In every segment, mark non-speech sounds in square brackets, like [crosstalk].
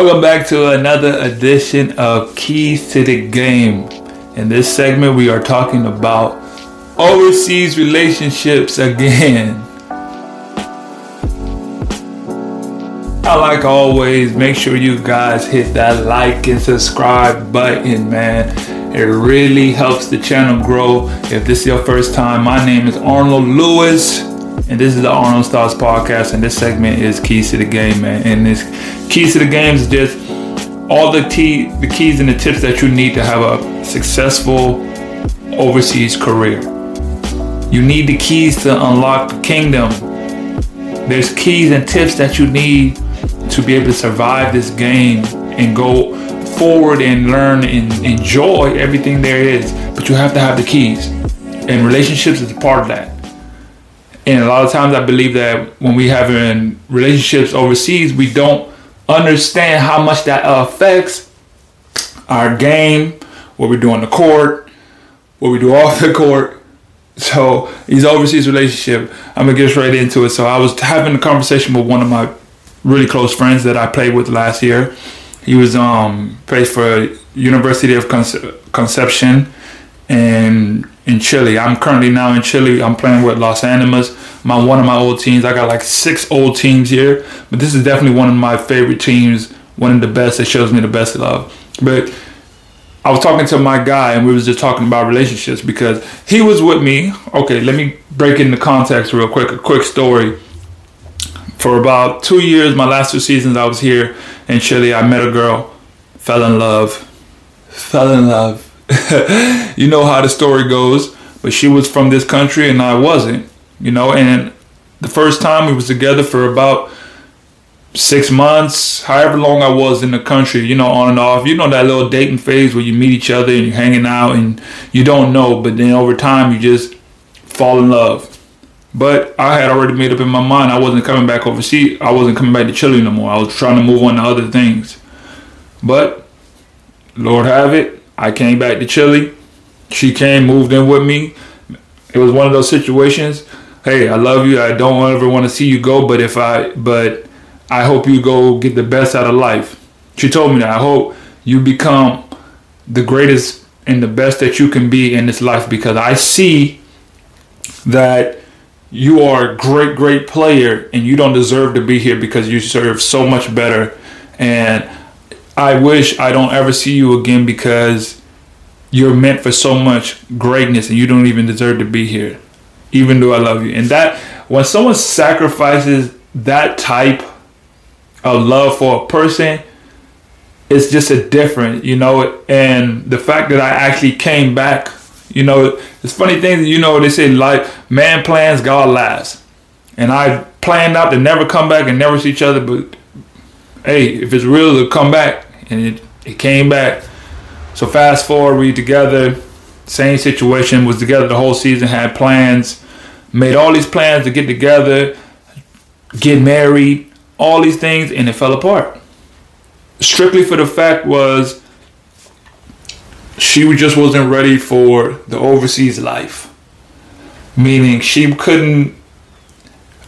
Welcome back to another edition of Keys to the Game. In this segment, we are talking about overseas relationships again. I like always, make sure you guys hit that like and subscribe button, man. It really helps the channel grow. If this is your first time, my name is Arnold Lewis and this is the Arnold's Thoughts podcast, and this segment is Keys to the Game, man. And this Keys to the Game is just all the key, the keys and the tips that you need to have a successful overseas career. You need the keys to unlock the kingdom. There's keys and tips that you need to be able to survive this game and go forward and learn and enjoy everything there is. But you have to have the keys. And relationships is a part of that. And a lot of times I believe that when we have in relationships overseas, we don't understand how much that affects our game, what we do on the court, what we do [laughs] off the court. So these overseas relationship, I'm gonna get straight into it. So I was having a conversation with one of my really close friends that I played with last year. He was um played for University of Concepcion and in Chile. I'm currently now in Chile. I'm playing with Los Animas. My one of my old teams. I got like six old teams here, but this is definitely one of my favorite teams. One of the best that shows me the best love. But I was talking to my guy and we was just talking about relationships because he was with me. Okay, let me break into context real quick. A quick story. For about two years, my last two seasons, I was here in Chile. I met a girl, fell in love, fell in love [laughs] you know how the story goes. But she was from this country and I wasn't, you know. And the first time we was together for about six months, however long I was in the country, you know, on and off. You know that little dating phase where you meet each other and you're hanging out and you don't know, but then over time you just fall in love. But I had already made up in my mind I wasn't coming back overseas. I wasn't coming back to Chile no more. I was trying to move on to other things. But Lord have it, I came back to Chile. She came, moved in with me. It was one of those situations. Hey, I love you. I don't ever want to see you go, but if I, but I hope you go get the best out of life. She told me that. I hope you become the greatest and the best that you can be in this life because I see that you are a great, great player and you don't deserve to be here because you serve so much better. And I wish I don't ever see you again because you're meant for so much greatness and you don't even deserve to be here, even though I love you. And that, when someone sacrifices that type of love for a person, it's just a different, you know. And the fact that I actually came back, you know, it's funny things, you know, they say like man plans, God laughs. And I planned out to never come back and never see each other, but hey, if it's real to come back, and it, it came back. So fast forward, we together, same situation, was together the whole season, had plans, made all these plans to get together, get married, all these things, and it fell apart. Strictly for the fact was she just wasn't ready for the overseas life. Meaning she couldn't,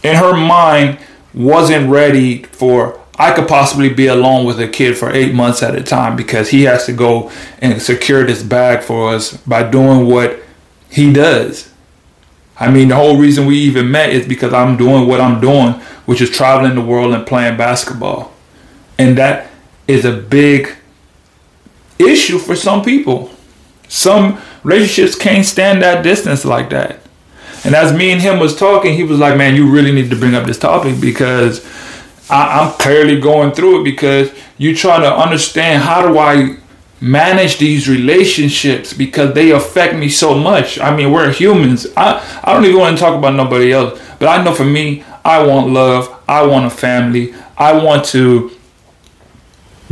in her mind, wasn't ready for I could possibly be alone with a kid for eight months at a time because he has to go and secure this bag for us by doing what he does. I mean, the whole reason we even met is because I'm doing what I'm doing, which is traveling the world and playing basketball. And that is a big issue for some people. Some relationships can't stand that distance like that. And as me and him was talking, he was like, "Man, you really need to bring up this topic because I, am clearly going through it because you're trying to understand how do I manage these relationships because they affect me so much. I mean, we're humans. I, I don't even want to talk about nobody else, but I know for me, I want love. I want a family. I want to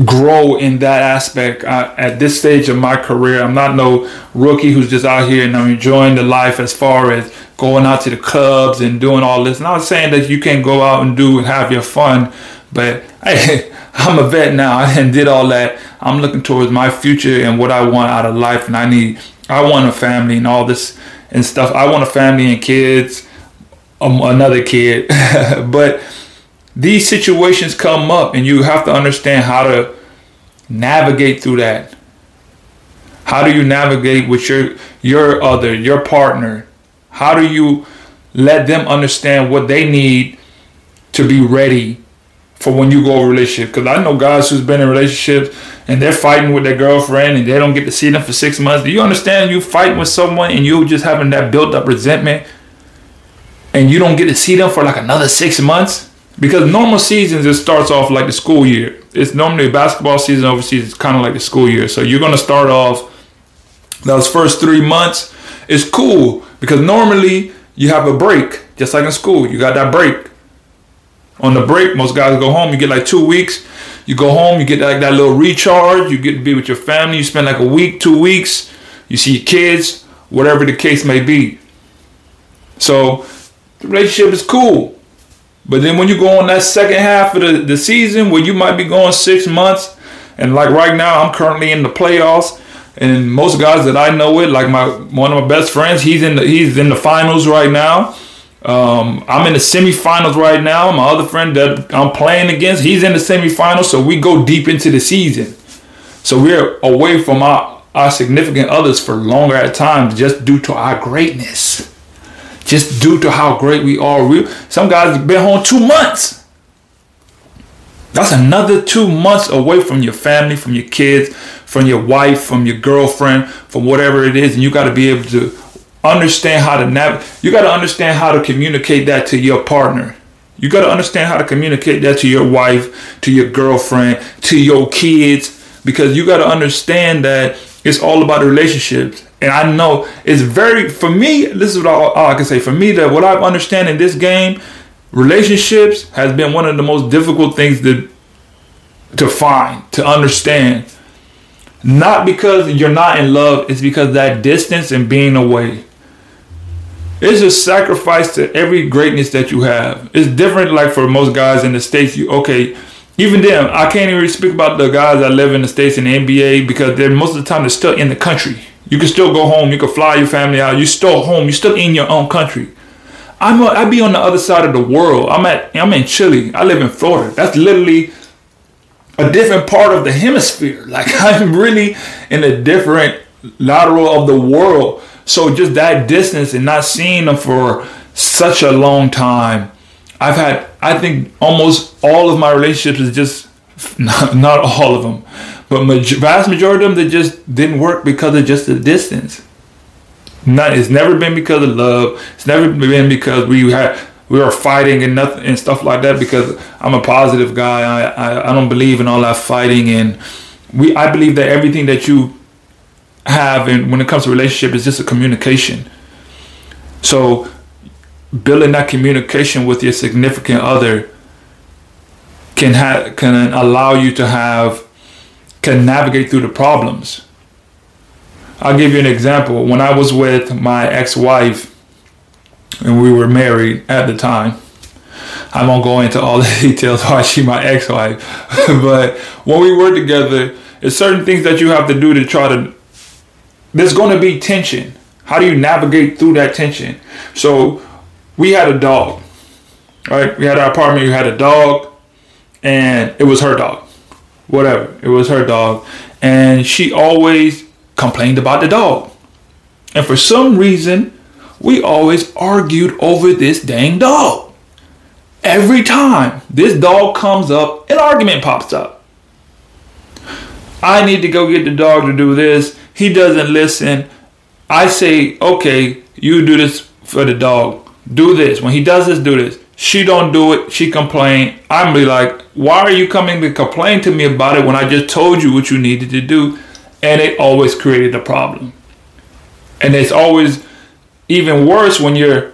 grow in that aspect I, at this stage of my career. I'm not no rookie who's just out here and I'm enjoying the life as far as going out to the clubs and doing all this. Not saying that you can't go out and do and have your fun, but [laughs] I, I'm a vet now and did all that. I'm looking towards my future and what I want out of life, and I need, I want a family and all this and stuff. I want a family and kids, um, another kid, [laughs] but these situations come up and you have to understand how to navigate through that. How do you navigate with your your other, your partner? How do you let them understand what they need to be ready for when you go a relationship? Because I know guys who's been in relationships and they're fighting with their girlfriend and they don't get to see them for six months. Do you understand you fighting with someone and you just having that built up resentment and you don't get to see them for like another six months? Because normal seasons it starts off like the school year. It's normally basketball season overseas. It's kind of like the school year. So you're gonna start off those first three months. It's cool because normally you have a break, just like in school. You got that break. On the break, most guys go home. You get like two weeks. You go home. You get like that little recharge. You get to be with your family. You spend like a week, two weeks. You see your kids, whatever the case may be. So the relationship is cool. But then when you go on that second half of the, the season where you might be going six months, and like right now, I'm currently in the playoffs. And most guys that I know it, like my one of my best friends, he's in the he's in the finals right now. Um, I'm in the semifinals right now. My other friend that I'm playing against, he's in the semifinals. So we go deep into the season. So we're away from our, our significant others for longer at times just due to our greatness just due to how great we are. We, some guys have been home two months. That's another two months away from your family, from your kids, from your wife, from your girlfriend, from whatever it is, and you got to be able to understand how to navigate. You got to understand how to communicate that to your partner. You got to understand how to communicate that to your wife, to your girlfriend, to your kids, because you got to understand that it's all about relationships. And I know it's very for me. This is what all, I can say. For me, that what I understand in this game, relationships has been one of the most difficult things to to find to understand. Not because you're not in love, it's because that distance and being away. It's a sacrifice to every greatness that you have. It's different, like for most guys in the states. You okay? Even them, I can't even speak about the guys that live in the states in the NBA because they're most of the time they're still in the country. You can still go home. You can fly your family out. You're still home. You're still in your own country. I'm a, I be on the other side of the world. I'm at I'm in Chile. I live in Florida. That's literally a different part of the hemisphere. [laughs] Like I'm really in a different lateral of the world. So just that distance and not seeing them for such a long time. I've had I think almost all of my relationships is just [laughs] not, not all of them but vast majority of them, they just didn't work because of just the distance. Not, it's never been because of love. It's never been because we had we were fighting and nothing and stuff like that. Because I'm a positive guy. I, I I don't believe in all that fighting and we. I believe that everything that you have and when it comes to relationship is just a communication. So building that communication with your significant other can have can allow you to have can navigate through the problems. I'll give you an example. When I was with my ex wife and we were married at the time, I won't go into all [laughs] the details why she my ex wife, [laughs] but when we were together, there's certain things that you have to do to try to. There's going to be tension. How do you navigate through that tension? So we had a dog, right? We had our apartment. We had a dog, and it was her dog whatever. It was her dog. And she always complained about the dog. And for some reason, we always argued over this dang dog. Every time this dog comes up, an argument pops up. I need to go get the dog to do this. He doesn't listen. I say, okay, you do this for the dog. Do this. When he does this, do this. She don't do it. She complain. I'm be like, why are you coming to complain to me about it when I just told you what you needed to do? And it always created a problem. And it's always even worse when you're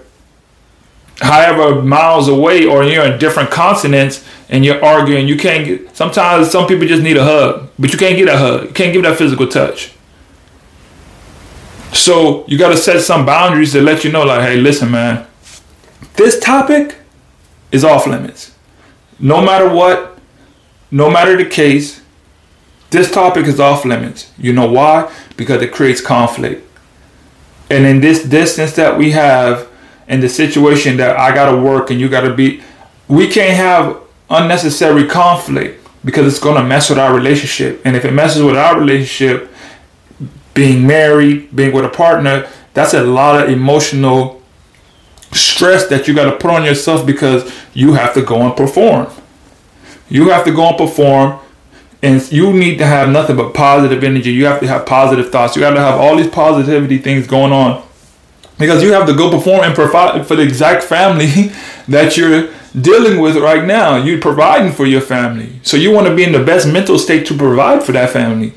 however miles away or you're in different continents and you're arguing. You can't get, sometimes some people just need a hug, but you can't get a hug. You can't give that physical touch. So you got to set some boundaries to let you know, like, hey, listen, man, this topic is off limits. No matter what, no matter the case, this topic is off limits. You know why? Because it creates conflict. And in this distance that we have, in the situation that I gotta work and you gotta be, we can't have unnecessary conflict because it's to mess with our relationship. And if it messes with our relationship, being married, being with a partner, that's a lot of emotional stress that you got to put on yourself because you have to go and perform. You have to go and perform, and you need to have nothing but positive energy. You have to have positive thoughts. You got to have all these positivity things going on because you have to go perform and provide for the exact family [laughs] that you're dealing with right now. You're providing for your family, so you want to be in the best mental state to provide for that family.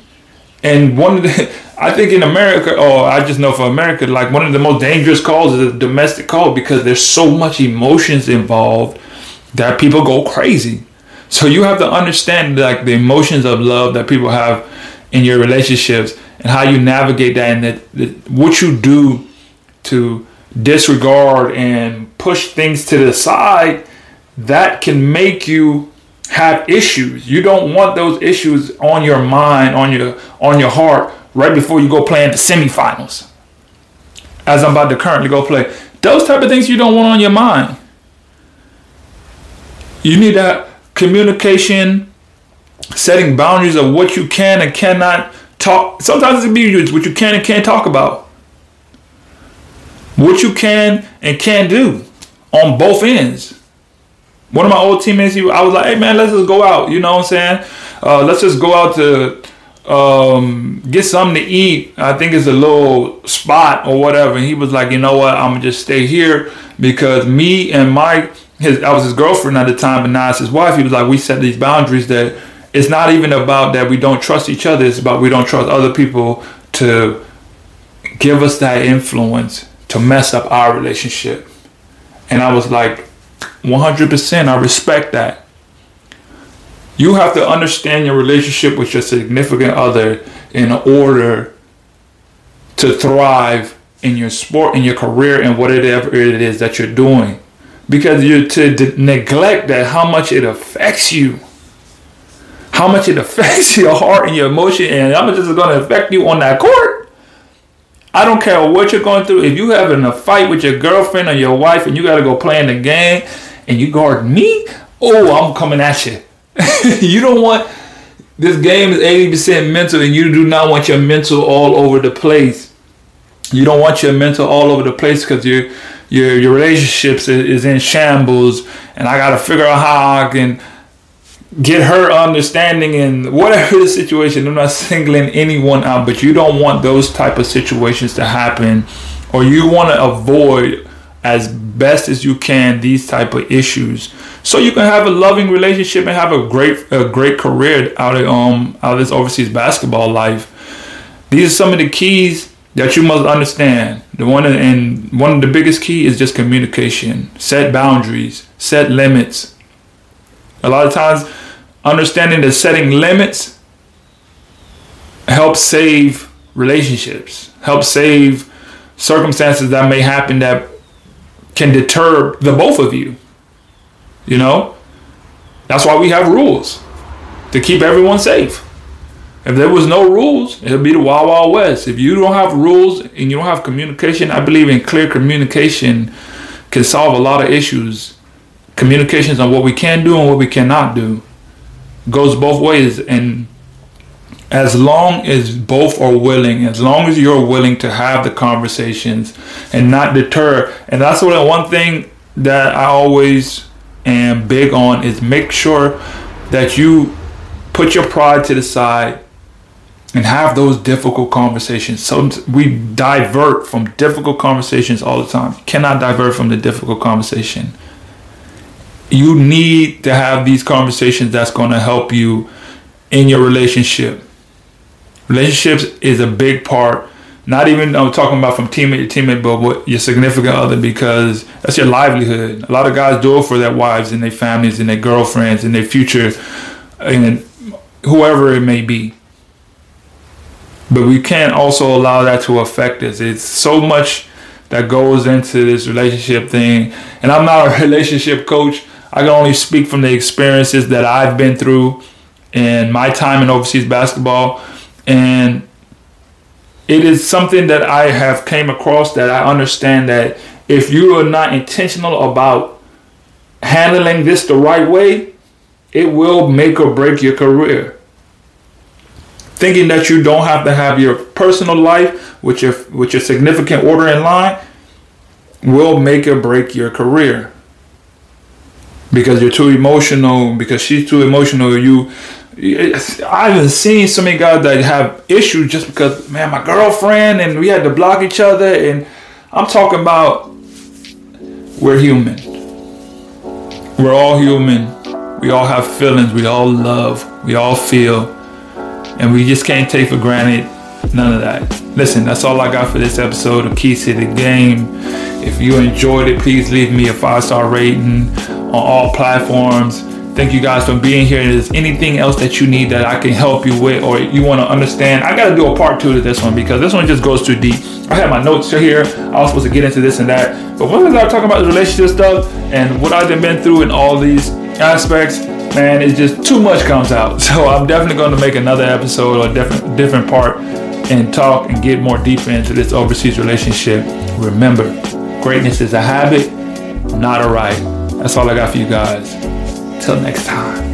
And one of the, [laughs] I think in America, or I just know for America, like one of the most dangerous calls is a domestic call because there's so much emotions involved that people go crazy. So you have to understand like the emotions of love that people have in your relationships and how you navigate that and that, that what you do to disregard and push things to the side that can make you have issues. You don't want those issues on your mind, on your on your heart right before you go play in the semifinals. As I'm about to currently go play. Those type of things you don't want on your mind. You need that communication, setting boundaries of what you can and cannot talk. Sometimes it be what you can and can't talk about. What you can and can't do on both ends one of my old teammates, he, I was like, hey man, let's just go out. You know what I'm saying? Uh, let's just go out to um, get something to eat. I think it's a little spot or whatever. And he was like, you know what? I'm gonna just stay here because me and my his I was his girlfriend at the time, but now it's his wife. He was like, we set these boundaries that it's not even about that we don't trust each other. It's about we don't trust other people to give us that influence to mess up our relationship. And I was like, 100%. I respect that. You have to understand your relationship with your significant other in order to thrive in your sport, in your career, and whatever it is that you're doing. Because you're to neglect that, how much it affects you, how much it affects [laughs] your heart and your emotion, and how much it's going to affect you on that court. I don't care what you're going through. If you having a fight with your girlfriend or your wife and you got to go play in the game and you guard me, oh, I'm coming at you. [laughs] you don't want this game is 80% mental and you do not want your mental all over the place. You don't want your mental all over the place because your your your relationships is in shambles and I gotta figure out how I can get her understanding and whatever the situation. I'm not [laughs] singling anyone out, but you don't want those type of situations to happen or you want to avoid as best as you can these type of issues. So you can have a loving relationship and have a great a great career out of um out of this overseas basketball life. These are some of the keys that you must understand. The one and one of the biggest key is just communication. Set boundaries set limits. A lot of times understanding that setting limits helps save relationships helps save circumstances that may happen that can deter the both of you. You know? That's why we have rules to keep everyone safe. If there was no rules, it would be the Wild Wild West. If you don't have rules and you don't have communication, I believe in clear communication can solve a lot of issues. Communications on what we can do and what we cannot do goes both ways. And as long as both are willing, as long as you're willing to have the conversations and not deter, and that's what one thing that I always am big on is make sure that you put your pride to the side and have those difficult conversations. So we divert from difficult conversations all the time. You cannot divert from the difficult conversation. You need to have these conversations that's going to help you in your relationship relationships is a big part. Not even I'm talking about from teammate to teammate, but what your significant other because that's your livelihood. A lot of guys do it for their wives and their families and their girlfriends and their future and whoever it may be. But we can't also allow that to affect us. It's so much that goes into this relationship thing. And I'm not a [laughs] relationship coach. I can only speak from the experiences that I've been through in my time in overseas basketball and it is something that I have came across that I understand that if you are not intentional about handling this the right way, it will make or break your career. Thinking that you don't have to have your personal life with your with your significant order in line will make or break your career. Because you're too emotional, because she's too emotional, you I haven't seen so many guys that have issues just because, man, my girlfriend and we had to block each other. And I'm talking about we're human. We're all human. We all have feelings. We all love. We all feel. And we just can't take for granted none of that. Listen, that's all I got for this episode of Keys to the Game. If you enjoyed it, please leave me a five star rating on all platforms Thank you guys for being here. If there's anything else that you need that I can help you with or you want to understand, I got to do a part two to this one because this one just goes too deep. I have my notes here. I was supposed to get into this and that. But once I start talking about the relationship stuff and what I've been through in all these aspects, man, it's just too much comes out. [laughs] So I'm definitely going to make another episode or different different part and talk and get more deeper into this overseas relationship. Remember, greatness is a habit, not a right. That's all I got for you guys. Till next time.